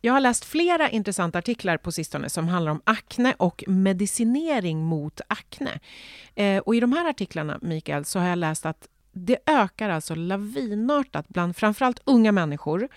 Jag har läst flera intressanta artiklar på sistone som handlar om akne och medicinering mot akne. Eh, och I de här artiklarna, Mikael, så har jag läst att det ökar alltså lavinartat bland framförallt unga människor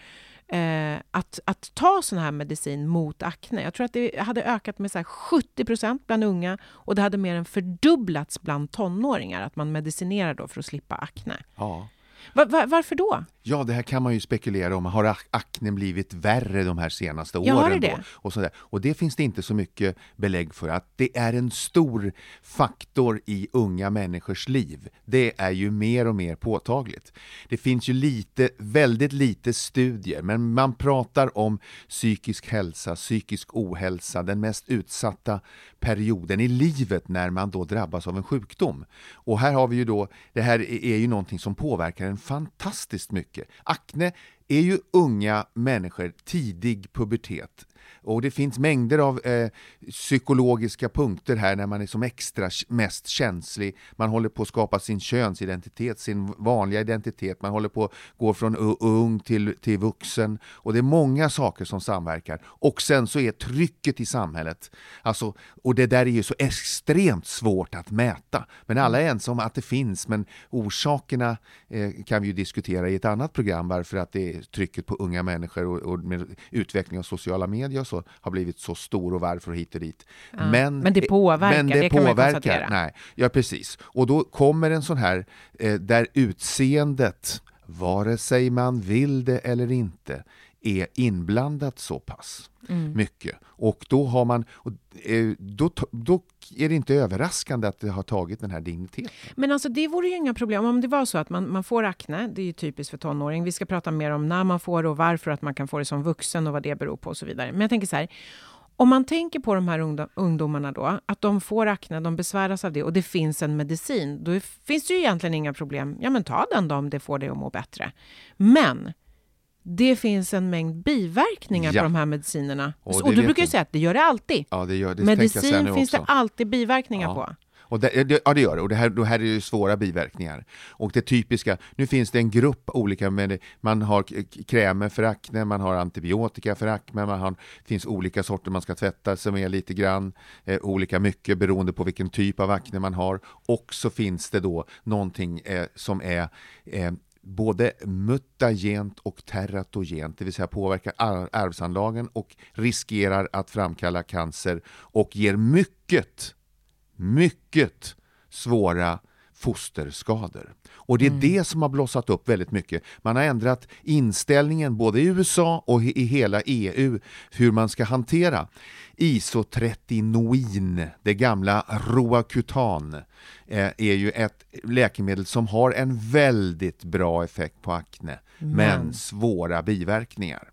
eh, att, att ta sån här medicin mot akne. Jag tror att det hade ökat med så 70 procent bland unga och det hade mer än fördubblats bland tonåringar att man medicinerar då för att slippa akne. Ja. Va, va, varför då? Ja, det här kan man ju spekulera om. Har akne blivit värre de här senaste ja, åren? Det. Då? Och, sådär. och det finns det inte så mycket belägg för. Att det är en stor faktor i unga människors liv. Det är ju mer och mer påtagligt. Det finns ju lite, väldigt lite studier, men man pratar om psykisk hälsa, psykisk ohälsa, den mest utsatta perioden i livet när man då drabbas av en sjukdom. Och här har vi ju då, det här är ju någonting som påverkar en fantastiskt mycket. Akne är ju unga människor, tidig pubertet. Och det finns mängder av eh, psykologiska punkter här när man är som extra mest känslig. Man håller på att skapa sin könsidentitet, sin vanliga identitet. Man håller på att gå från ung till, till vuxen. Och det är många saker som samverkar. Och sen så är trycket i samhället, alltså, och det där är ju så extremt svårt att mäta. Men alla är ense om att det finns, men orsakerna eh, kan vi ju diskutera i ett annat program, varför att det är trycket på unga människor och, och med utveckling av sociala medier och så har blivit så stor och varför hit och dit. Ja, men, men det påverkar, men det, det kan påverkar, man. Nej, ja, precis. Och då kommer en sån här eh, där utseendet, vare sig man vill det eller inte, är inblandat så pass mm. mycket. Och då har man, eh, då, då är det inte överraskande att det har tagit den här digniteten. Men alltså det vore ju inga problem om det var så att man, man får akne, det är ju typiskt för tonåring. Vi ska prata mer om när man får det och varför att man kan få det som vuxen och vad det beror på och så vidare. Men jag tänker så här, om man tänker på de här ungdomarna då, att de får akne, de besväras av det och det finns en medicin, då finns det ju egentligen inga problem. Ja, men ta den då om det får dig att må bättre. Men det finns en mängd biverkningar ja. på de här medicinerna. Och, och du brukar ju säga att det gör det alltid. Ja, det gör, det Medicin finns det alltid biverkningar ja. på. Och det, det, ja, det gör det. Och det här, det här är ju svåra biverkningar. Och det typiska, nu finns det en grupp olika, med, man har krämer för akne, man har antibiotika för akne, man har, finns olika sorter man ska tvätta sig med lite grann, eh, olika mycket beroende på vilken typ av akne man har. Och så finns det då någonting eh, som är eh, både mutagent och teratogent, det vill säga påverkar arvsanlagen och riskerar att framkalla cancer och ger mycket, mycket svåra fosterskador. Och det är mm. det som har blossat upp väldigt mycket. Man har ändrat inställningen både i USA och i hela EU hur man ska hantera isotretinoin, det gamla Roacutan, eh, är ju ett läkemedel som har en väldigt bra effekt på akne, mm. men svåra biverkningar.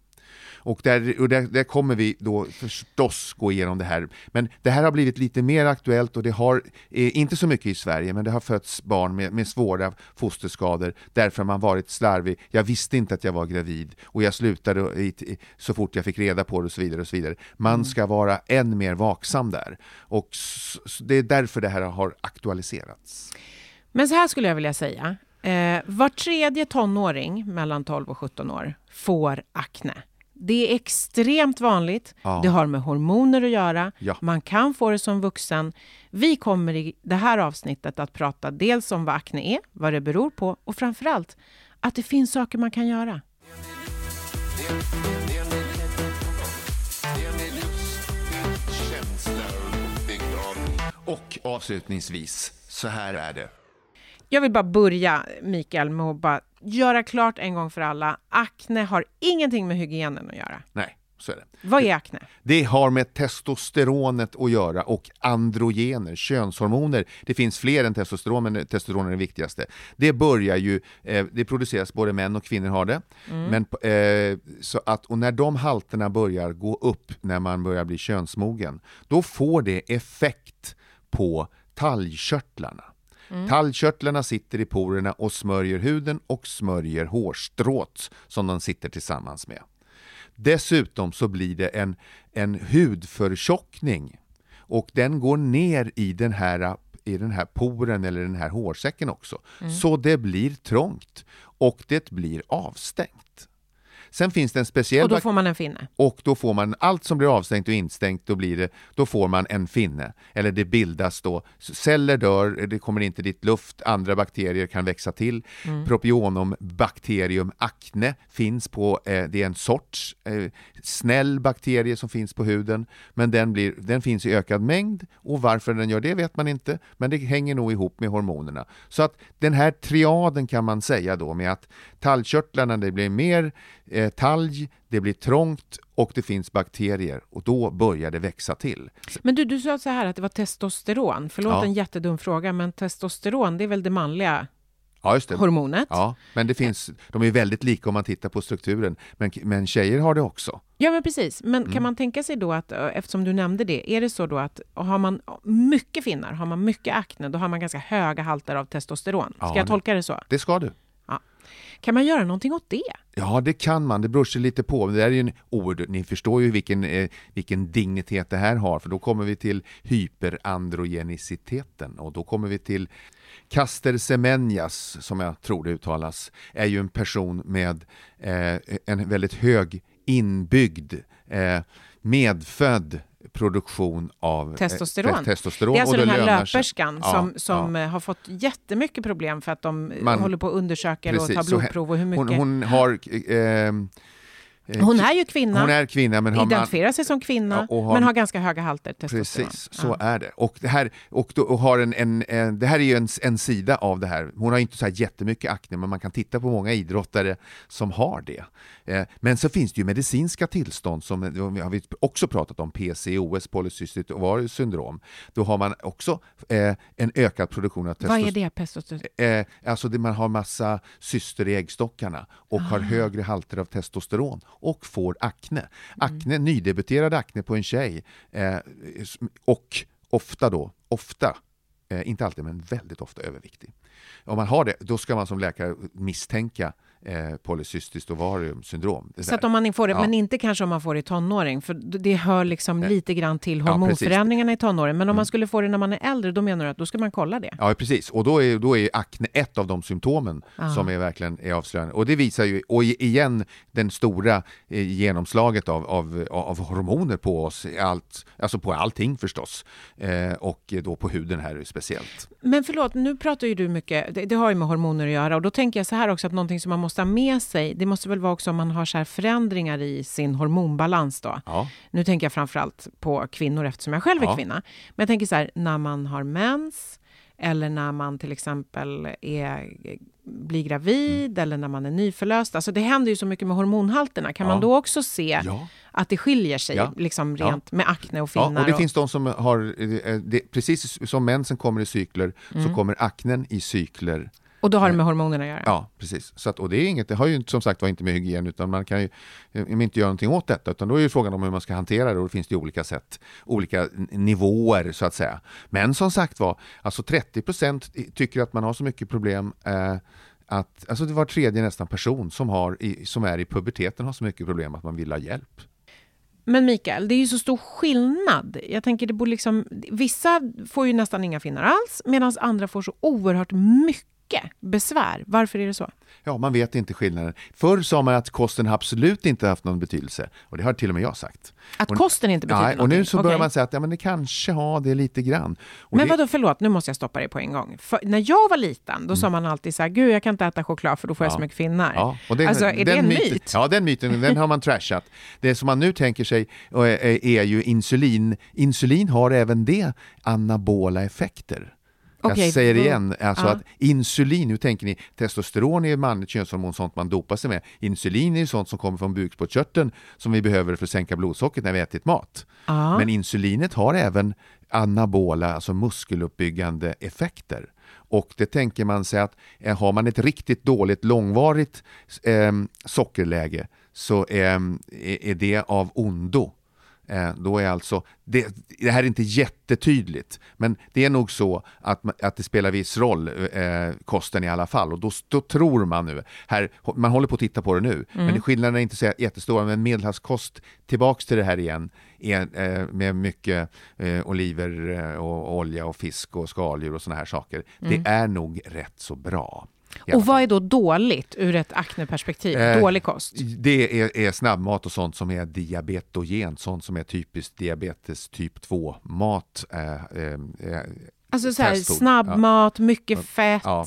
Och där, och där, där, kommer vi då förstås gå igenom det här. Men det här har blivit lite mer aktuellt och det har, eh, inte så mycket i Sverige, men det har fötts barn med, med svåra fosterskador därför man varit slarvig. Jag visste inte att jag var gravid och jag slutade i, så fort jag fick reda på det och så vidare. Och så vidare. Man mm. ska vara än mer vaksam där. Och så, det är därför det här har aktualiserats. Men så här skulle jag vilja säga. Eh, var tredje tonåring mellan 12 och 17 år får akne. Det är extremt vanligt. Ja. Det har med hormoner att göra. Ja. Man kan få det som vuxen. Vi kommer i det här avsnittet att prata dels om vad akne är, vad det beror på och framförallt att det finns saker man kan göra. Och avslutningsvis, så här är det. Jag vill bara börja, Mikael, med att bara göra klart en gång för alla. Akne har ingenting med hygienen att göra. Nej, så är det. Vad är akne? Det har med testosteronet att göra och androgener, könshormoner. Det finns fler än testosteron, men testosteron är det viktigaste. Det börjar ju, eh, det produceras, både män och kvinnor har det. Men, eh, så att, och när de halterna börjar gå upp när man börjar bli könsmogen, då får det effekt på talgkörtlarna. Talgkörtlarna sitter i porerna och smörjer huden och smörjer hårstrået som de sitter tillsammans med. Dessutom så blir det en, en hudförtjockning och den går ner i den här i den här poren eller den här hårsäcken också. Så det blir trångt och det blir avstängt. Sen finns det en speciell Och då får man en finne. och då får man allt som blir avstängt och instängt, då, blir det, då får man en finne. Eller det bildas då, celler dör, det kommer inte dit luft, andra bakterier kan växa till. Propionum bacterium acne finns på, eh, det är en sorts eh, snäll bakterie som finns på huden, men den, blir, den finns i ökad mängd och varför den gör det vet man inte, men det hänger nog ihop med hormonerna. Så att den här triaden kan man säga då med att talgkörtlarna, det blir mer eh, talg, det blir trångt och det finns bakterier och då börjar det växa till. Men du, du sa så här att det var testosteron. Förlåt Ja. en jättedum fråga, men testosteron, det är väl det manliga Ja, just det. hormonet? Ja, men det finns, de är väldigt lika om man tittar på strukturen, men, men tjejer har det också. Ja, men precis. Men Mm. kan man tänka sig då att, ö, eftersom du nämnde det, är det så då att har man mycket finnar, har man mycket akne, då har man ganska höga halter av testosteron? Ska Ja, jag tolka det så? Det ska du. Kan man göra någonting åt det? Ja, det kan man. Det beror sig lite på. Det är ju en oh, ni förstår ju vilken, eh, vilken dignitet det här har, för då kommer vi till hyperandrogeniciteten och då kommer vi till Caster Semenya,s som jag tror det uttalas, är ju en person med eh, en väldigt hög inbyggd, eh, medfödd produktion av eh, Testosteron. te- testosteron. Det är alltså och den här sig. löperskan Ja, som, som ja. eh, har fått jättemycket problem för att de Man- håller på och undersöker och tar blodprov och hur mycket... Hon, hon har... Eh, Hon är ju kvinna, hon är kvinna, men har man, identifierar sig som kvinna, Ja, har- men har ganska höga halter testosteron. Precis, så Ja. är det. Och det här, och då, och har en, en, en, det här är ju en, en sida av det här. Hon har inte så här jättemycket akne, men man kan titta på många idrottare som har det. Eh, men så finns det ju medicinska tillstånd som har vi också pratat om, PCOS, polycystiskt ovarius syndrom. Då har man också eh, en ökad produktion av Vad är testosteron. det testosteron? Eh, alltså det, man har massa cyster i äggstockarna och Ah. har högre halter av testosteron och får akne. Mm. Akne, nydebuterad akne på en tjej eh, och ofta då, ofta, eh, inte alltid men väldigt ofta överviktig. Om man har det, då ska man som läkare misstänka eh, polycystiskt ovarium syndrom. Det Så att om man får det, Ja. men inte kanske om man får det i tonåring, för det hör liksom lite grann till Ja, hormonförändringarna i tonåren. Men om man skulle få det när man är äldre, då menar du att då ska man kolla det? Ja, precis. Och då är, då är akne ett av de symptomen Ah. som är verkligen är avslöjande. Och det visar ju, och igen, den stora eh, genomslaget av, av, av hormoner på oss, allt, alltså på allting förstås, eh, och då på huden här speciellt. Men förlåt, nu pratar ju du mycket, det, det har ju med hormoner att göra och då tänker jag så här också att någonting som man måste ha med sig, det måste väl vara också om man har så här förändringar i sin hormonbalans då. Ja, Nu tänker jag framförallt på kvinnor eftersom jag själv är Ja. kvinna. Men jag tänker så här, när man har mens eller när man till exempel är, blir gravid Mm. eller när man är nyförlöst. Alltså det händer ju så mycket med hormonhalterna. Kan Ja. man då också se ja. att det skiljer sig Ja. liksom rent med akne och finnar? ja och det finns de som har, eh, det, precis som mensen kommer i cykler, Mm. så kommer aknen i cykler och då har det med hormonerna att göra? Ja, precis. Så att, och det, är inget, det har ju som sagt var inte med hygien, utan man kan ju eh, inte göra någonting åt detta, utan då är ju frågan om hur man ska hantera det och då finns det ju olika sätt, olika nivåer så att säga. Men som sagt var, alltså 30% i- tycker att man har så mycket problem eh, att, alltså det var tredje nästan person som, har i, som är i puberteten har så mycket problem att man vill ha hjälp. Men Mikael, det är ju så stor skillnad. Jag tänker det borde liksom, vissa får ju nästan inga finnar alls, medan andra får så oerhört mycket mycket besvär. Varför är det så? Ja, man vet inte skillnaden. Förr sa man att kosten absolut inte haft någon betydelse. Och det har till och med jag sagt. Att och, kosten inte betyder nej, Och nu någonting? så börjar Okej. man säga att ja, men det kanske har det lite grann. Och Men det, vadå, förlåt, nu måste jag stoppa dig på en gång. För när jag var liten, då sa man alltid så här, gud jag kan inte äta choklad för då får jag Mm. Ja. så mycket finnar. Ja, och det, alltså, är det en myten, myt? Ja, den myten den har man trashat. Det som man nu tänker sig eh, är ju insulin. Insulin har även det anabola effekter. Okej, jag säger det igen, alltså ja. att insulin, hur tänker ni? Testosteron är ett manligt könshormon, sånt man dopar sig med. Insulin är ju sånt som kommer från bukspottkörteln som vi behöver för att sänka blodsockret när vi ätit mat. Ja. Men insulinet har även anabola, alltså muskeluppbyggande effekter. Och det tänker man sig att eh, har man ett riktigt dåligt långvarigt eh, sockerläge så eh, är det av ondo. Eh, då är alltså, det, det här är inte jättetydligt, men det är nog så att, att det spelar viss roll, eh, kosten i alla fall. Och då, då tror man nu, här, man håller på att titta på det nu, men skillnaden är inte så jättestora, men medelhavskost, tillbaks till det här igen, är, eh, med mycket eh, oliver eh, och olja och fisk och skaldjur och såna här saker, det är nog rätt så bra. Och vad är då dåligt ur ett akneperspektiv? Eh, Dålig kost? Det är, är snabbmat och sånt som är diabetogent, sånt som är typiskt diabetes typ 2-mat. Eh, eh, eh, Alltså så här, snabbmat, mycket fett. Ja,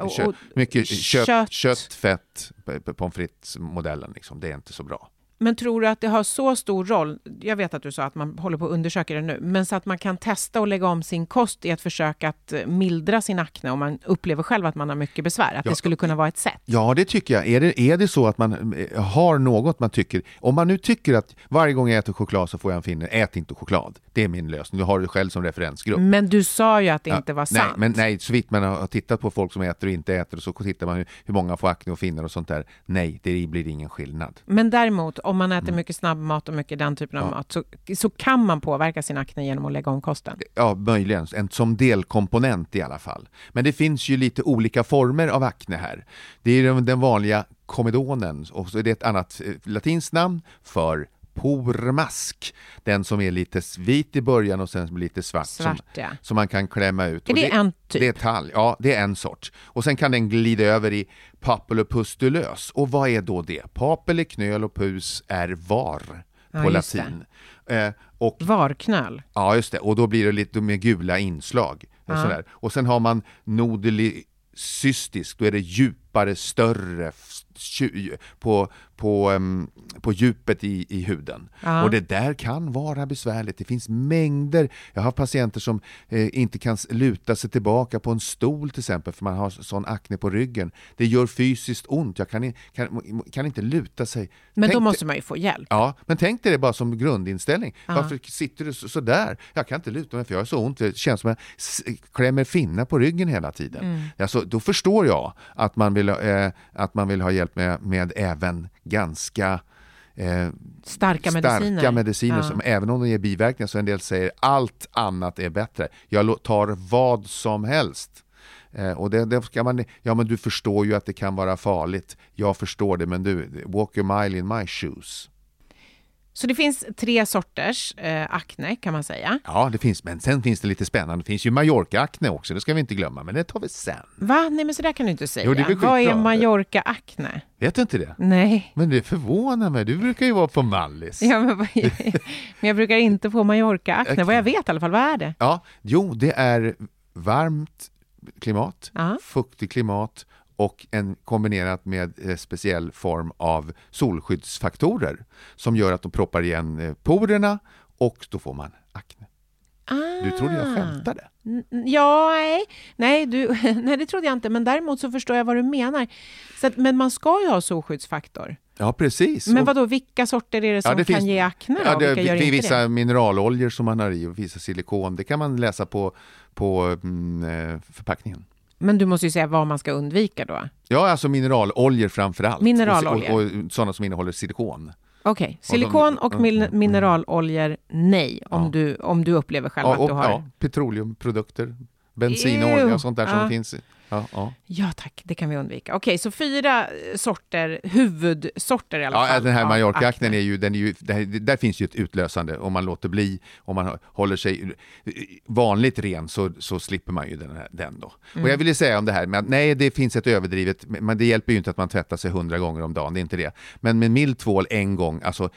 och- och mycket kött, kött. kött. fett, pommes frites-modellen. Liksom. Det är inte så bra. Men tror du att det har så stor roll? Jag vet att du sa att man håller på att undersöka det nu, men så att man kan testa och lägga om sin kost i ett försök att eh, mildra sin akne om man upplever själv att man har mycket besvär. Att Ja. det skulle kunna vara ett sätt. Ja, det tycker jag. Är det, är det så att man eh, har något man tycker... Om man nu tycker att varje gång jag äter choklad så får jag en finne, ät inte choklad. Det är min lösning. Du har det själv som referensgrupp. Men du sa ju att det Ja, inte var nej, sant. men nej, så vitt man har tittat på folk som äter och inte äter och så tittar man hur, hur många får akne och finnar och sånt där. Nej, det blir ingen skillnad. Men däremot, om man Mm. äter mycket snabbmat och mycket den typen av mat, så, så kan man påverka sin akne genom att lägga om kosten. Ja, möjligen. En, som delkomponent i alla fall. Men det finns ju lite olika former av akne här. Det är den- den vanliga komedonen och så är det ett annat eh, latinskt namn för pormask. Den som är lite vit i början och sen lite svart. Svart, som, ja. som man kan klämma ut. Är Och det en typ? Det är talg. Ja, det är en sort. Och sen kan den glida över i papulopustulös. Och vad är då det? Papel är knöl och pus är var Ja, på det. latin. Eh, och Varknöl. Ja, just det. Och då blir det lite med gula inslag. Och, Ja. sådär. och sen har man nodelicystisk, då är det djupare, större på, på, på djupet i, i huden. Ja. Och det där kan vara besvärligt. Det finns mängder. Jag har patienter som eh, inte kan luta sig tillbaka på en stol till exempel för man har sån akne på ryggen. Det gör fysiskt ont. Jag kan, kan, kan inte luta sig. Men då Tänk måste man ju få hjälp. Ja, men tänk dig det bara som grundinställning. Varför sitter du så, så där? Jag kan inte luta mig för jag har så ont. Det känns som att jag klämmer finnar på ryggen hela tiden. Mm. Alltså, då förstår jag att man vill, eh, att man vill ha hjälp med, med även ganska eh, Starka mediciner. starka mediciner Ja. som även om de ger biverkningar så en del säger allt annat är bättre. Jag tar vad som helst. Eh, och det, det ska man, ja men du förstår ju att det kan vara farligt. Jag förstår det men du, walk a mile in my shoes. Så det finns tre sorters eh, akne kan man säga. Ja, det finns, men sen finns det lite spännande. Det finns ju Mallorca-akne också, det ska vi inte glömma, men det tar vi sen. Va? Nej men så där kan du inte säga. Jo, det Vad är skitbra. Mallorca-akne? Vet du inte det? Nej. Men det förvånar mig, du brukar ju vara på Mallis. Ja, men, vad men jag brukar inte få Mallorca-akne. Vad jag vet i alla fall. Vad är det? Ja, jo, det är varmt klimat, Ja. fuktigt klimat och en kombinerat med eh, speciell form av solskyddsfaktorer som gör att de proppar igen eh, porerna och då får man akne. Du trodde jag skämtade? Ja, nej, nej, du, nej, det trodde jag inte. Men däremot så förstår jag vad du menar. Så att, men man ska ju ha solskyddsfaktor. Ja, precis. Men Och- vad då? vilka sorter är det som Ja, det kan finns- ge akne? Ja, det, vilka gör det vissa det? mineraloljor som man har i och vissa silikon. Det kan man läsa på, på mm, eh, förpackningen. Men du måste ju säga vad man ska undvika då. Ja, alltså mineraloljor framför allt. Mineraloljor. Och, och, och sådana som innehåller silikon. Okej, silikon och Mm, min- mineraloljor, nej. Om, Ja. du, om du upplever själv Ja, att och, du har... ja, petroleumprodukter, bensin och Ew. olja och sånt där som Ja. finns. Ja, ja. Ja tack, det kan vi undvika. Okej, så fyra eh, sorter, huvudsorter i alla Ja, fall. den här akne. är ju, den är ju där, där finns ju ett utlösande. Om man låter bli, om man håller sig vanligt ren så, så slipper man ju den, här, den då. Mm. Och jag ville säga om det här med att nej, det finns ett överdrivet, men det hjälper ju inte att man tvättar sig hundra gånger om dagen, det är inte det. Men med mild tvål en gång, alltså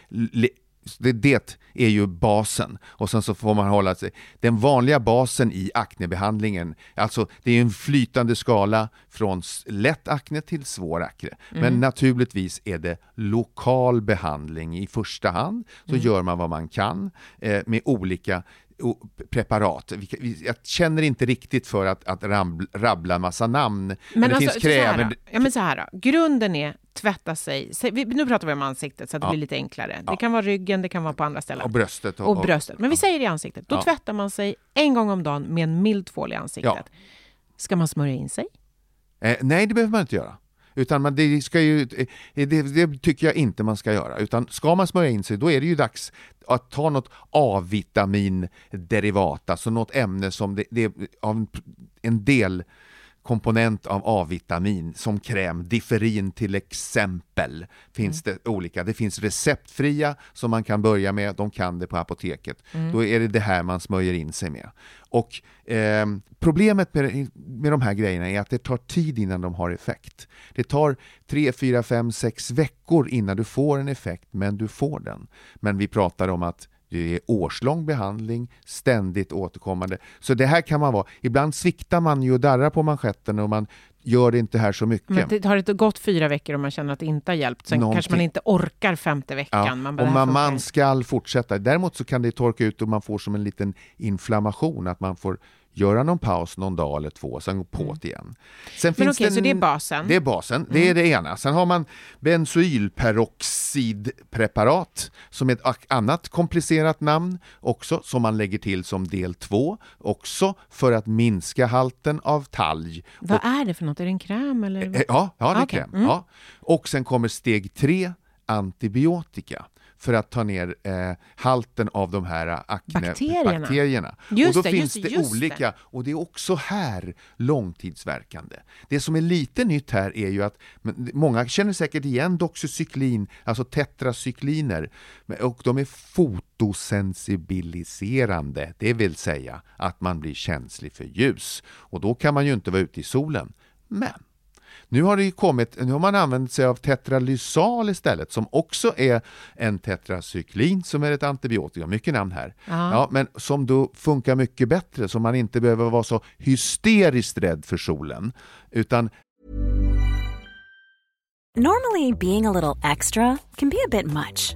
det, det är ju basen och sen så får man hålla sig. Den vanliga basen i aknebehandlingen, alltså det är en flytande skala från lätt akne till svår akne. Men naturligtvis är det lokal behandling i första hand, så gör man vad man kan eh, med olika preparat. Jag känner inte riktigt för att, att rabbla, rabbla massa namn. Men, Men det alltså, finns kräver... Ja, men så här då. Grunden är tvätta sig. Nu pratar vi om ansiktet så att det Ja. blir lite enklare. Ja. Det kan vara ryggen, det kan vara på andra ställen. Och bröstet. och bröstet. Men vi säger i ansiktet. Då Ja. tvättar man sig en gång om dagen med en mild tvål i ansiktet. Ska man smörja in sig? Eh, nej, det behöver man inte göra. Utan man, det, ska ju, eh, det, det tycker jag inte man ska göra. Utan ska man smörja in sig, då är det ju dags att ta något A-vitaminderivat, alltså något ämne som det, det är av en, en del komponent av A-vitamin som kräm, differin till exempel, finns det olika. Det finns receptfria som man kan börja med, de kan det på apoteket. Då är det det här man smörjer in sig med. Och ehm, problemet med, med de här grejerna är att det tar tid innan de har effekt. Det tar 3, 4, 5, 6 veckor innan du får en effekt, men du får den. Men vi pratar om att det är årslång behandling, ständigt återkommande. Så det här kan man vara, ibland sviktar man ju och darrar på manschetten och man gör det inte här så mycket. Men det har inte gått fyra veckor och man känner att det inte har hjälpt. Sen Någonting. kanske man inte orkar femte veckan. Ja, Man bara, och det man, man ska fortsätta. Däremot så kan det torka ut och man får som en liten inflammation, att man får göra någon paus någon dag eller två, sen gå på det igen. Sen Mm. Men finns okej, så en- det är basen. Det är basen, det är det ena. Sen har man bensylperoxidpreparat som är ett annat komplicerat namn också, som man lägger till som del två, också för att minska halten av talg. Vad är det för något? Är det en kräm eller? Eh, Ja, ja det är Okej, kräm. mm. Ja. Och sen kommer steg tre, antibiotika för att ta ner eh, halten av de här akne Bakterierna. bakterierna. Just och då det, finns just det, det just olika, och det är också här långtidsverkande. Det som är lite nytt här är ju att men, många känner säkert igen doxycyklin, alltså tetracykliner, och de är fotosensibiliserande, det vill säga att man blir känslig för ljus. Och då kan man ju inte vara ute i solen. Men nu har det ju kommit, nu har man använt sig av tetralysal istället som också är en tetracyklin som är ett antibiotika, mycket namn här. Ja. Ja, men som då funkar mycket bättre så man inte behöver vara så hysteriskt rädd för solen. Utan Normally, being a little extra can be a bit much,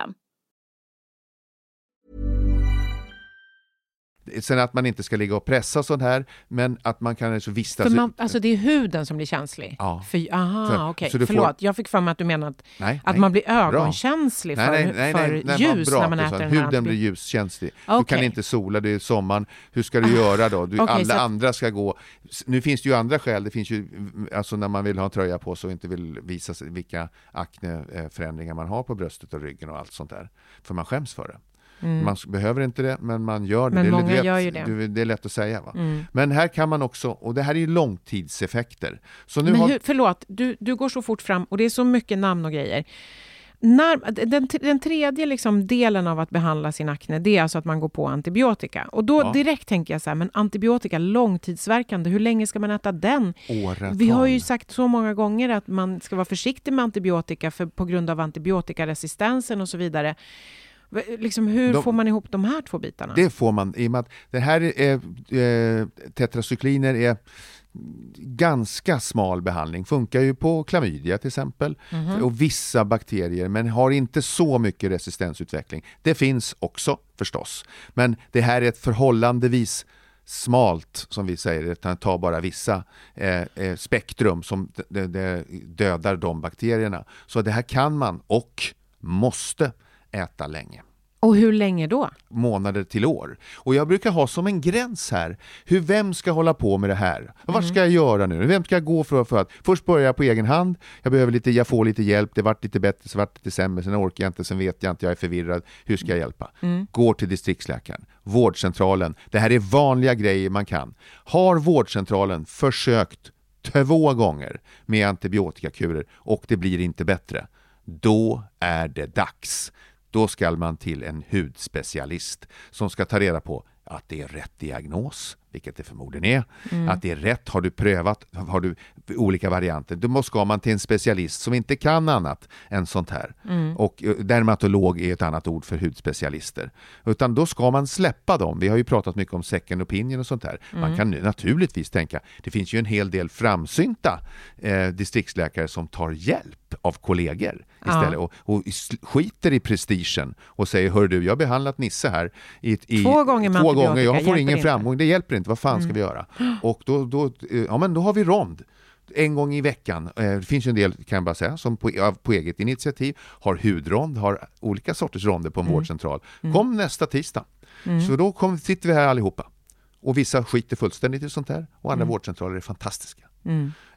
them. Sen att man inte ska ligga och pressa sånt här, men att man kan alltså vistas... För man, alltså det är huden som blir känslig? Ja. För, aha, För- okej. så du får- Förlåt, jag fick för mig att du menade att, Nej, att nej. man blir Bra. ögonkänslig för, Nej, nej, nej, för ljus bra när man äter den här Huden blir ljuskänslig. Du kan inte sola, det är sommaren. Hur ska du göra då? Du, Okej, alla så andra ska gå... Nu finns det ju andra skäl. Det finns ju, alltså när man vill ha en tröja på sig och inte vill visa sig vilka akneförändringar man har på bröstet och ryggen och allt sånt där. För man skäms för det. Man s- behöver inte det, men man gör det. Mm. Men det, är många lätt- gör ju det. Mm. du- det är lätt att säga. Va? Men här kan man också, och det här är ju långtidseffekter. Så nu Men har, hur, förlåt, du, du går så fort fram och det är så mycket namn och grejer. När, den, den tredje liksom delen av att behandla sin akne, det är alltså att man går på antibiotika. Och då Ja. direkt tänker jag så här, men antibiotika, långtidsverkande, hur länge ska man äta den? Åratal. Vi har ju sagt så många gånger att man ska vara försiktig med antibiotika för, på grund av antibiotikaresistensen och så vidare. Liksom, hur De- får man ihop de här två bitarna? Det får man, i och med att det här är, eh, tetracykliner är ganska smal behandling. Funkar ju på klamydia till exempel och vissa bakterier men har inte så mycket resistensutveckling. Det finns också förstås. Men det här är ett förhållandevis smalt, som vi säger, utan tar bara vissa eh, eh, spektrum som dödar de bakterierna. Så det här kan man och måste äta länge Och hur länge då? månader till år. Och jag brukar ha som en gräns här, hur, vem ska hålla på med det här? Och Vart ska jag göra nu? Vem ska jag gå för, för att först börja jag på egen hand, jag behöver lite, jag får lite hjälp, det vart lite bättre, så vart det lite sämre, sen orkar jag inte, sen vet jag inte, jag är förvirrad, hur ska jag hjälpa? Går till distriktsläkaren, vårdcentralen, det här är vanliga grejer man kan. Har vårdcentralen försökt två gånger med antibiotikakurer och det blir inte bättre, då är det dags då ska man till en hudspecialist som ska ta reda på att det är rätt diagnos, vilket det förmodligen är. Att det är rätt, har du prövat, har du olika varianter. Då ska man till en specialist som inte kan annat än sånt här. Och eh, dermatolog är ett annat ord för hudspecialister. Utan då ska man släppa dem. Vi har ju pratat mycket om second opinion och sånt här. Man kan nu naturligtvis tänka, det finns ju en hel del framsynta eh, distriktsläkare som tar hjälp av kollegor istället och, och s- skiter i prestigen och säger hör du, jag har behandlat Nisse här i, i Två gånger två gånger, jag får ingen inte." framgång, det hjälper inte, vad fan ska vi göra? Och då, då, eh, ja men då har vi rond en gång i veckan. Eh, Det finns ju en del, kan jag bara säga, som på, på eget initiativ har hudrond, har olika sorters ronder på en vårdcentral. Kom nästa tisdag. Så då kom, sitter vi här allihopa. Och vissa skiter fullständigt i sånt här och andra vårdcentraler är fantastiska.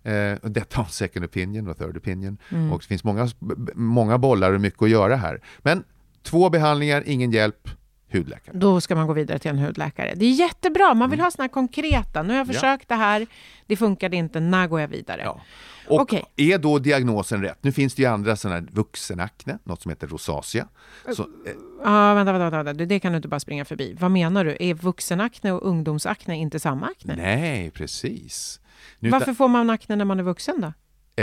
Eh, och detta om second opinion och third opinion. Och det finns många, många bollar och mycket att göra här. Men två behandlingar, ingen hjälp, hudläkare. Då ska man gå vidare till en hudläkare. Det är jättebra, man vill ha såna här konkreta. Nu har jag Ja. försökt det här, det funkade inte, när går jag vidare? Ja. Och Okej. är då diagnosen rätt? Nu finns det ju andra sådana här vuxenakne, något som heter rosacea. Så, eh, Ja, vänta, vänta, vänta, det kan du inte bara springa förbi. Vad menar du? Är vuxenakne och ungdomsakne inte samma akne? nej, precis. Nu, Varför får man akne när man är vuxen då?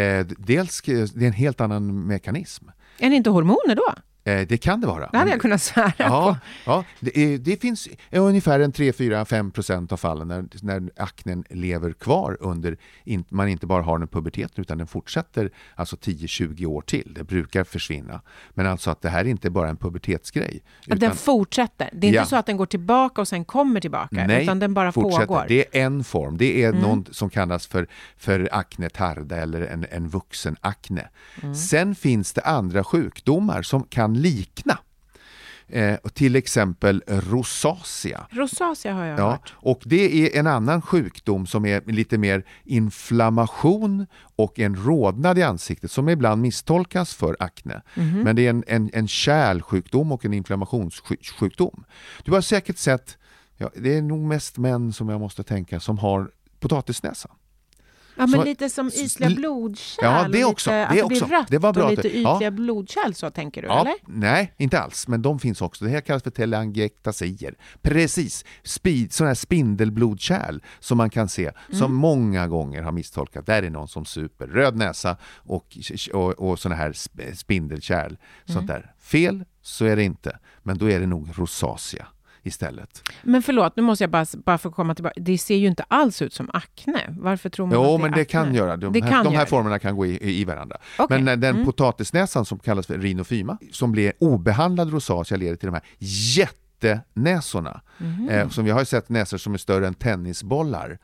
eh, dels, det är en helt annan mekanism. Är det inte hormoner då? Eh, det kan det vara. Det hade jag kunnat svära Ja, på. ja det, det finns ungefär en 3, 4, 5 procent av fallen när, när aknen lever kvar under, in, man inte bara har den puberteten utan den fortsätter alltså 10-20 år till. Det brukar försvinna. Men alltså att det här är inte bara en pubertetsgrej. Att den utan- fortsätter. Det är inte Ja. så att den går tillbaka och sen kommer tillbaka, Nej, utan den bara fortsätter. pågår. Mm. Det är en form. Det är något som kallas för, för akne tarda eller en, en vuxen akne. Mm. Sen finns det andra sjukdomar som kan likna. Eh, och till exempel rosacea. Rosacea har jag Ja, hört. och det är en annan sjukdom som är lite mer inflammation och en rodnad i ansiktet som ibland misstolkas för akne. Mhm. Men det är en, en, en kärlsjukdom och en inflammationssjukdom. Du har säkert sett, ja, det är nog mest män som jag måste tänka som har potatisnäsa. Ja, men lite som ytliga li- blodkärl. Ja, det också, Lite, det också. rött Det var bra och lite det- ja. ytliga blodkärl, så tänker du, Ja, eller? nej, inte alls, men de finns också. Det här kallas för telangiectasier. Precis, Speed, sådana här spindelblodkärl som man kan se, som Mm. många gånger har misstolkat. Där är någon som super, röd näsa och, och, och sådana här sp- spindelkärl. Sånt Mm. där. Fel, så är det inte. Men då är det nog rosacea istället. Men förlåt, nu måste jag bara, bara få komma tillbaka. Det ser ju inte alls ut som akne. Varför tror man Jo, att det men är det akne? kan göra. De, det här, kan de här göra formerna kan gå i, i varandra. Okej. Men när den Mm. potatisnäsan som kallas för rinofyma, som blir obehandlad rosacea, leder till de här aktenäsorna. Eh, som vi har sett näsor som är större än tennisbollar.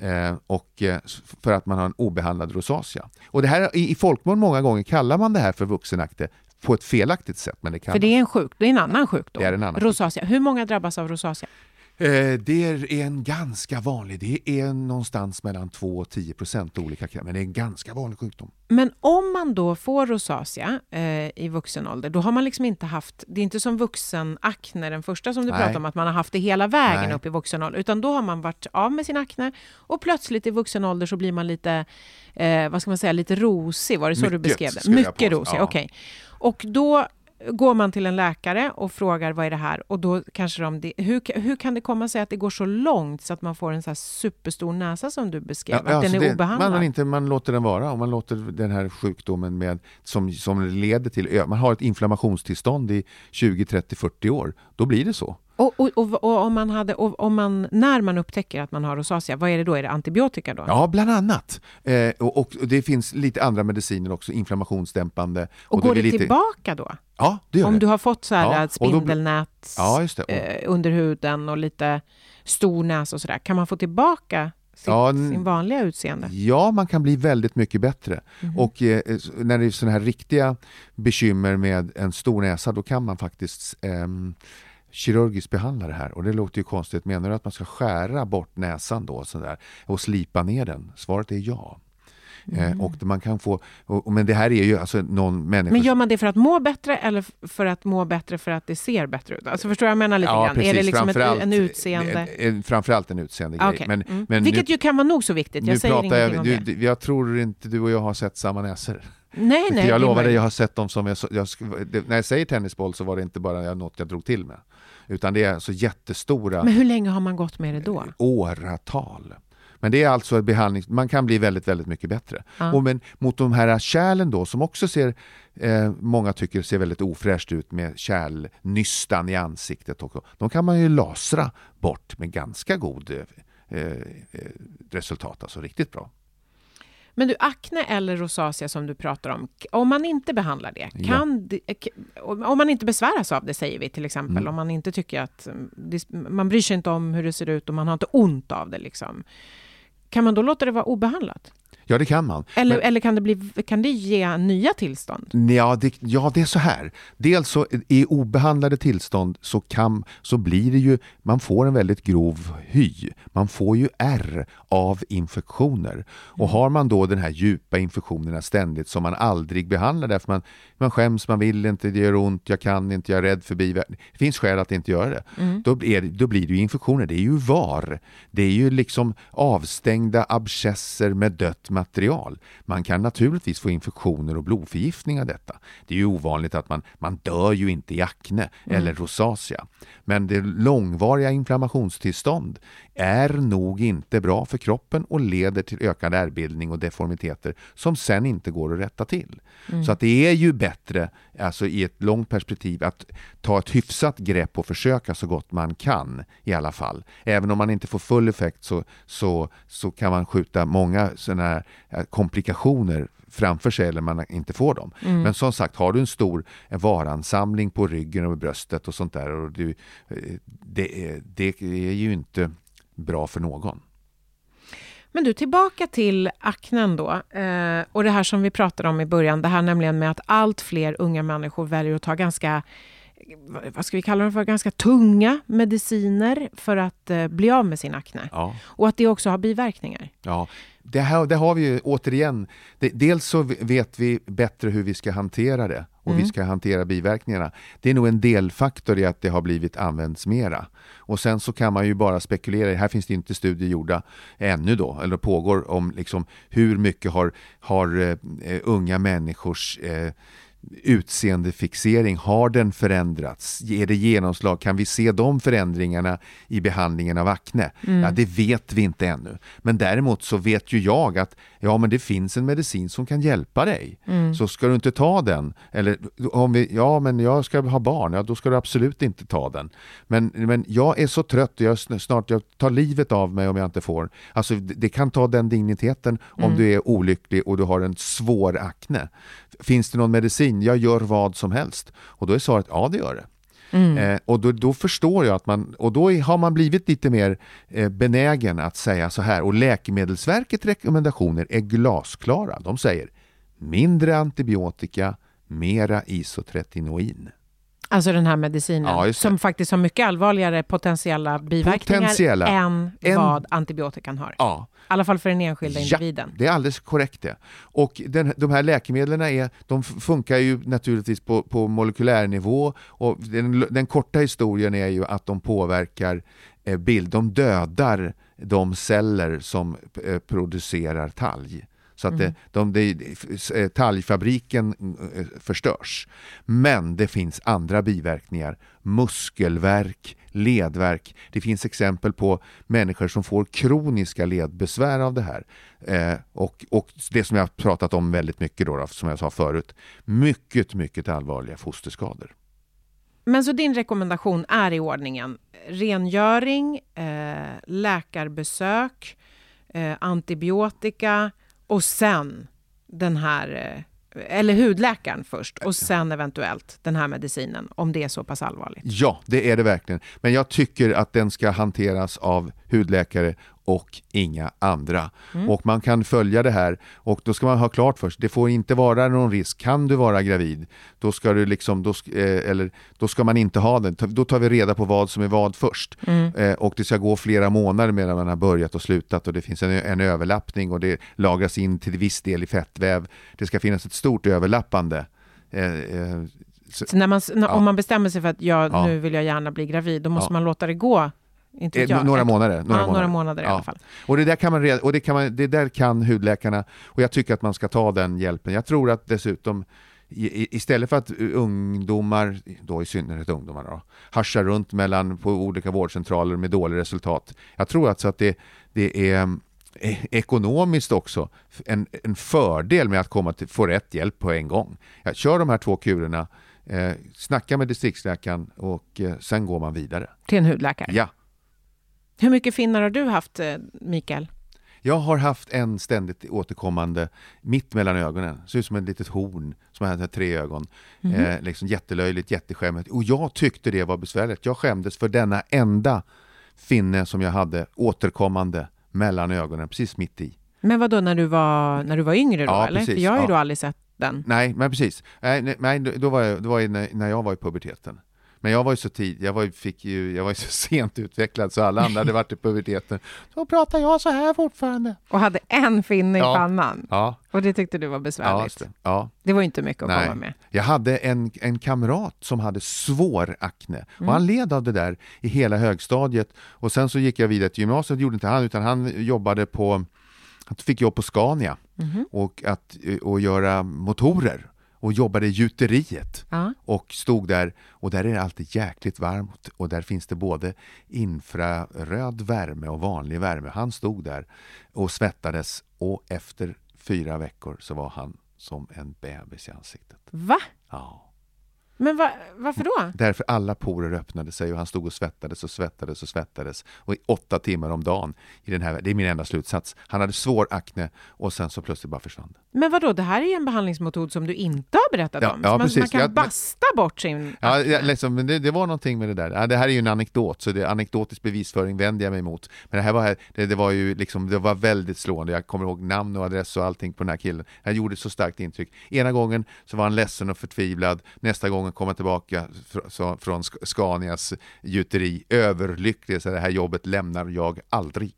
Eh, och eh, för att man har en obehandlad rosacea. Och det här i, i folkmun många gånger kallar man det här för vuxenakte på ett felaktigt sätt. Men det kan För det är en sjuk, det är en annan sjukdom. Det är en annan rosacea. Hur många drabbas av rosacea? Eh, det är en ganska vanlig, det är någonstans mellan 2 och 10 procent olika, men det är en ganska vanlig sjukdom. Men om man då får rosacea eh, i vuxen ålder, då har man liksom inte haft, det är inte som vuxenakne, den första som du Nej. pratade om, att man har haft det hela vägen Nej. upp i vuxen ålder, utan då har man varit av med sin akne och plötsligt i vuxen ålder så blir man lite, eh, vad ska man säga, lite rosig, var det så du Mycket, beskrev det? Mycket rosig, ja. okej. Och då går man till en läkare och frågar vad är det här och då kanske de, hur, hur kan det komma sig att det går så långt så att man får en så här superstor näsa som du beskrev, att den alltså är det- obehandlad? Man, inte, man låter den vara och man låter den här sjukdomen med, som, som leder till, man har ett inflammationstillstånd i 20, 30, 40 år, då blir det så. Och, och, och, och om man hade, om man, när man upptäcker att man har rosacea, vad är det då? Är det antibiotika då? Ja, bland annat. Eh, och, det finns lite andra mediciner också, inflammationsdämpande. och går det lite, tillbaka då? Ja, det gör Om det. du har fått så här Ja, spindelnät Ja, det. Eh, under huden och lite stor näsa och sådär, kan man få tillbaka sitt, Ja, sin vanliga utseende? Ja, man kan bli väldigt mycket bättre. Mhm. Och eh, när det är sådana här riktiga bekymmer med en stor näsa, då kan man faktiskt ehm, kirurgiskt behandla det här. Och det låter ju konstigt. Menar du att man ska skära bort näsan då sådär, och slipa ner den? Svaret är ja. Mm. Eh, och man kan få, och, och- men det här är ju alltså någon människa... Men gör man det för att må bättre eller för att må bättre för att det ser bättre ut? Alltså förstår jag, jag menar lite grann. är det liksom ett, en utseende? eh, eh, Framförallt en utseende grej. Men, mm. men Vilket nu, ju kan vara nog så viktigt. Jag säger ingenting jag, om du, det. jag tror inte du och jag har sett samma näsor. Nej, nej. jag lovar dig, jag har sett dem som jag, jag, när jag säger tennisboll så var det inte bara något jag drog till med. Utan det är så jättestora Men hur länge har man gått med det då? åratal. Men det är alltså en behandling, man kan bli väldigt, väldigt mycket bättre. Ja. Och men mot de här kärlen då som också ser, eh, många tycker ser väldigt ofräscht ut med kärlnystan i ansiktet. Och, de kan man ju lasra bort med ganska god eh, eh, resultat, alltså riktigt bra. Men du, akne eller rosacea som du pratar om, om man inte behandlar det, Ja. kan k- om man inte besväras av det säger vi till exempel, Mm. om man inte tycker att mm, man bryr sig inte om hur det ser ut och man har inte ont av det liksom. Kan man då låta det vara obehandlat? Ja, det kan man. Eller, Men- eller kan, det bli, kan det ge nya tillstånd? Ja det, ja, det är så här. Dels så i obehandlade tillstånd så, kan, så blir det ju, man får en väldigt grov hy. Man får ju ärr av infektioner. Och har man då den här djupa infektionerna ständigt som man aldrig behandlar därför man, man skäms, man vill inte, det gör ont, jag kan inte, jag är rädd för biverkningar. Det finns skäl att inte göra det. Då, blir, det- då blir det ju infektioner. Det är ju var. Det är ju liksom avstängda abscesser med dött material. Man kan naturligtvis få infektioner och blodförgiftning av detta. Det är ju ovanligt att man, man dör ju inte i akne eller rosacea. Men det långvariga inflammationstillstånd är nog inte bra för kroppen och leder till ökad ärrbildning och deformiteter som sen inte går att rätta till. Så att det är ju bättre, alltså i ett långt perspektiv, att ta ett hyfsat grepp och försöka så gott man kan i alla fall. Även om man inte får full effekt så, så, så kan man skjuta många sådana här eh, komplikationer framför sig eller man inte får dem. Men som sagt, har du en stor varansamling på ryggen och bröstet och sånt där, och du, eh, det, är- det är ju inte bra för någon. Men du, tillbaka till aknen då. Eh, och det här som vi pratade om i början, det här nämligen med att allt fler unga människor väljer att ta ganska vad- vad ska vi kalla dem för, ganska tunga mediciner för att eh, bli av med sin akne. Ja. Och att det också har biverkningar. Ja, det, här, det har vi ju återigen. Det, dels så vet vi bättre hur vi ska hantera det och vi ska hantera biverkningarna. Det är nog en delfaktor i att det har blivit använts mera. Och sen så kan man ju bara spekulera, här finns det inte studier gjorda ännu då, eller pågår om liksom hur mycket har, har eh, unga människors eh, utseendefixering, har den förändrats? Ger det genomslag? Kan vi se de förändringarna i behandlingen av akne? Ja, det vet vi inte ännu. Men däremot så vet ju jag att ja, men det finns en medicin som kan hjälpa dig. Så ska du inte ta den, eller om vi, ja men jag ska ha barn, ja då ska du absolut inte ta den. Men, men jag är så trött, jag sn- snart jag tar livet av mig om jag inte får. Alltså det, kan ta den digniteten om du är olycklig och du har en svår akne. Finns det någon medicin? Jag gör vad som helst. Och då är svaret ja, det gör det. Mm. Eh, och då, då förstår jag att man, och då har man blivit lite mer eh, benägen att säga så här. Och Läkemedelsverkets rekommendationer är glasklara. De säger mindre antibiotika, mera isotretinoin. Alltså den här medicinen Ja, som faktiskt har mycket allvarligare potentiella biverkningar Potentiella. än En- vad antibiotikan har. Ja, I alla fall för den enskilda individen. det är alldeles korrekt det. Och den, de här läkemedlen är, de funkar ju naturligtvis på, på molekylärnivå och den, den korta historien är ju att de påverkar eh, bild, de dödar de celler som eh, producerar talg. Så att det, de, de, eh, talgfabriken eh, förstörs. Men det finns andra biverkningar. Muskelvärk, ledvärk. Det finns exempel på människor som får kroniska ledbesvär av det här. Eh, och, och det som jag har pratat om väldigt mycket då, då, som jag sa förut. Mycket, mycket allvarliga fosterskador. Men så din rekommendation är i ordningen rengöring, eh, läkarbesök, eh, antibiotika och sen den här, eh, eller hudläkaren först och sen eventuellt den här medicinen om det är så pass allvarligt. Ja, det är det verkligen. Men jag tycker att den ska hanteras av hudläkare och inga andra. Och man kan följa det här och då ska man ha klart för sig, det får inte vara någon risk. Kan du vara gravid, då ska du liksom, då, eh, eller, då ska man inte ha den. Då tar vi reda på vad som är vad först. Eh, och det ska gå flera månader mellan man har börjat och slutat och det finns en, en överlappning och det lagras in till viss del i fettväv. Det ska finnas ett stort överlappande. Eh, så- Så när man, när, Ja. Om man bestämmer sig för att ja, Ja. nu vill jag gärna bli gravid, då måste Ja. man låta det gå. Inte Eh, jag, några månader. Några ja, månader, några månader i Ja. alla fall. Och det där kan man, och det kan man, det där kan hudläkarna och jag tycker att man ska ta den hjälpen. Jag tror att dessutom i, i- istället för att ungdomar, då i synnerhet ungdomar då, haschar runt mellan på olika vårdcentraler med dåliga resultat. Jag tror alltså att det, det är eh, ekonomiskt också en, en fördel med att komma till, få rätt hjälp på en gång. Jag kör de här två kurerna, eh, snacka med distriktsläkaren och eh, sen går man vidare. Till en hudläkare. Ja. Hur mycket finnar har du haft, eh, Mikael? Jag har haft en ständigt återkommande mitt mellan ögonen. Ser ut som ett litet horn som har tre ögon. Eh, liksom jättelöjligt, jätteskämmigt. Och jag tyckte det var besvärligt. Jag skämdes för denna enda finne som jag hade återkommande mellan ögonen, precis mitt i. Men vad då när du var, när du var yngre då, Ja, eller? precis, För jag har ju ja. då aldrig sett den. Nej, men precis. Nej, nej, nej då var jag, då var jag när jag var i puberteten. Men jag var ju så tid, jag var, ju- fick ju, jag var ju så sent utvecklad så alla andra hade varit i puberteten. Så pratar jag så här fortfarande. Och hade en finne i Ja. pannan. Ja, Och det tyckte du var ja, besvärligt. just det. ja. det var ju inte mycket att Nej. komma med. Jag hade en, en kamrat som hade svår akne Mm. och han led av det där i hela högstadiet och sen så gick jag vidare till gymnasiet, det gjorde inte han utan han jobbade på, han fick jobb på Scania Mhm. och, att, och göra motorer och jobbade i gjuteriet Ja. och stod där och där är det alltid jäkligt varmt och där finns det både infraröd värme och vanlig värme. Han stod där och svettades och efter fyra veckor så var han som en bebis i ansiktet. Va? Ja. Men va, varför då? Därför alla porer öppnade sig och han stod och svettades och svettades och svettades och i åtta timmar om dagen. I den här, det är min enda slutsats. Han hade svår akne och sen så plötsligt bara försvann. Men vad då? det här är en behandlingsmetod som du inte har berättat Ja, om. ja, man, precis. man kan Ja, men- basta bort sin Ja, akne. jag, liksom, men det, det var någonting med det där. Ja, det här är ju en anekdot, så det, anekdotisk bevisföring vänder jag mig emot. Men det här var, det, det var ju liksom, det var väldigt slående. Jag kommer ihåg namn och adress och allting på den här killen. Han gjorde så starkt intryck. Ena gången så var han ledsen och förtvivlad. Nästa gången kom han tillbaka fr- från Scanias gjuteri, överlycklig. Så det här jobbet lämnar jag aldrig.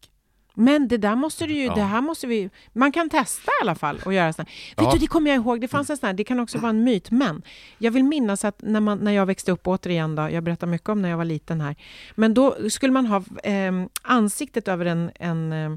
Men det där måste du ju, Ja. det här måste vi, man kan testa i alla fall och göra sådär. Vet Ja. du, det kommer jag ihåg, det fanns en sån här, det kan också vara en myt, men jag vill minnas att när, man, när jag växte upp, återigen då, jag berättar mycket om när jag var liten här, men då skulle man ha eh, ansiktet över en, en eh,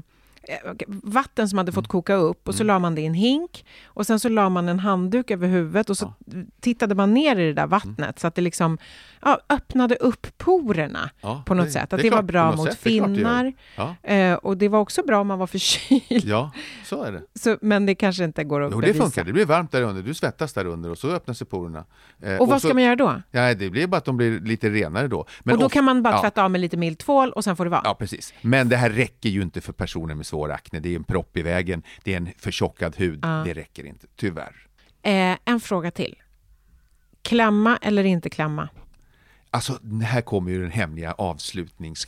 vatten som hade Mm. fått koka upp och så la man det i en hink och sen så la man en handduk över huvudet och så tittade man ner i det där vattnet Mm. så att det liksom ja, öppnade upp porerna Ja, på något det- sätt. det Att är det, var klart, bra mot sätt, det det finnar. Ja, Eh, och det var också bra om man var förkyld. ja så är det. Så, men det kanske inte går att Jo, det funkar. Det blir varmt där under. Du svettas där under och så öppnar sig porerna. Eh, Och vad så, ska man göra då? Ja, det blir bara att de blir lite renare då. Men och då of- kan man bara ja. tvätta av med lite mild tvål och sen får det vara? Ja, precis. Men det här räcker ju inte för personer med svår akne. Det är en propp i vägen, det är en förtjockad hud. Ja. Det räcker inte, tyvärr. Eh, en fråga till. Klämma eller inte klämma? Alltså, här kommer ju den hemliga avslutnings...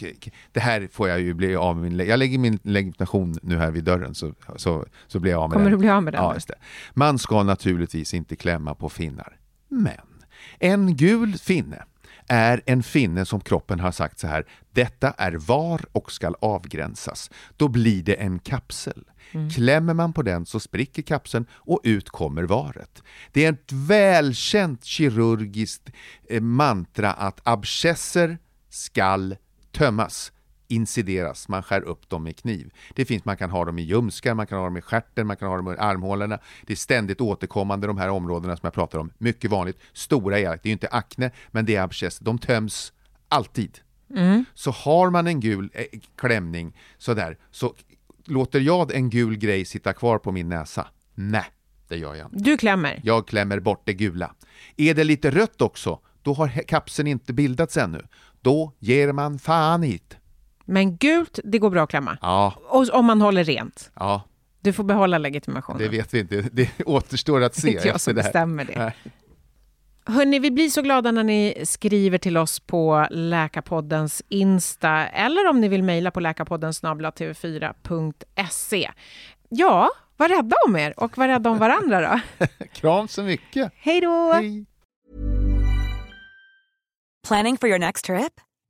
Det här får jag ju bli av med min... Jag lägger min legitimation nu här vid dörren så, så, så blir jag av med Kommer den. du bli av med den? Ja, just det. Man ska naturligtvis inte klämma på finnar. Men en gul finne är en finne som kroppen har sagt så här, detta är var och skall avgränsas. Då blir det en kapsel. Klämmer man på den så spricker kapseln och ut kommer varet. Det är ett välkänt kirurgiskt eh, mantra att abscesser skall tömmas incideras, man skär upp dem med kniv. Det finns, man kan ha dem i ljumskar, man kan ha dem i stjärten, man kan ha dem i armhålorna. Det är ständigt återkommande de här områdena som jag pratar om. Mycket vanligt. Stora är, det är ju inte akne, men det är abscess. De töms alltid. Så har man en gul eh, klämning sådär, så låter jag en gul grej sitta kvar på min näsa? Nej, det gör jag inte. Du klämmer? Jag klämmer bort det gula. Är det lite rött också, då har kapseln inte bildats ännu. Då ger man fan det. Men gult, det går bra att klämma? Ja, Och om man håller rent? ja, Du får behålla legitimationen. det vet vi inte. Det återstår att Det se är inte jag som det bestämmer det. Nej. Hörni, vi blir så glada när ni skriver till oss på Läkarpoddens Insta eller om ni vill mejla på läkarpodden tv4.se. Ja, var rädda om er och var rädda om varandra då. Kram så mycket. Hej då! Hej. Planning for your next trip?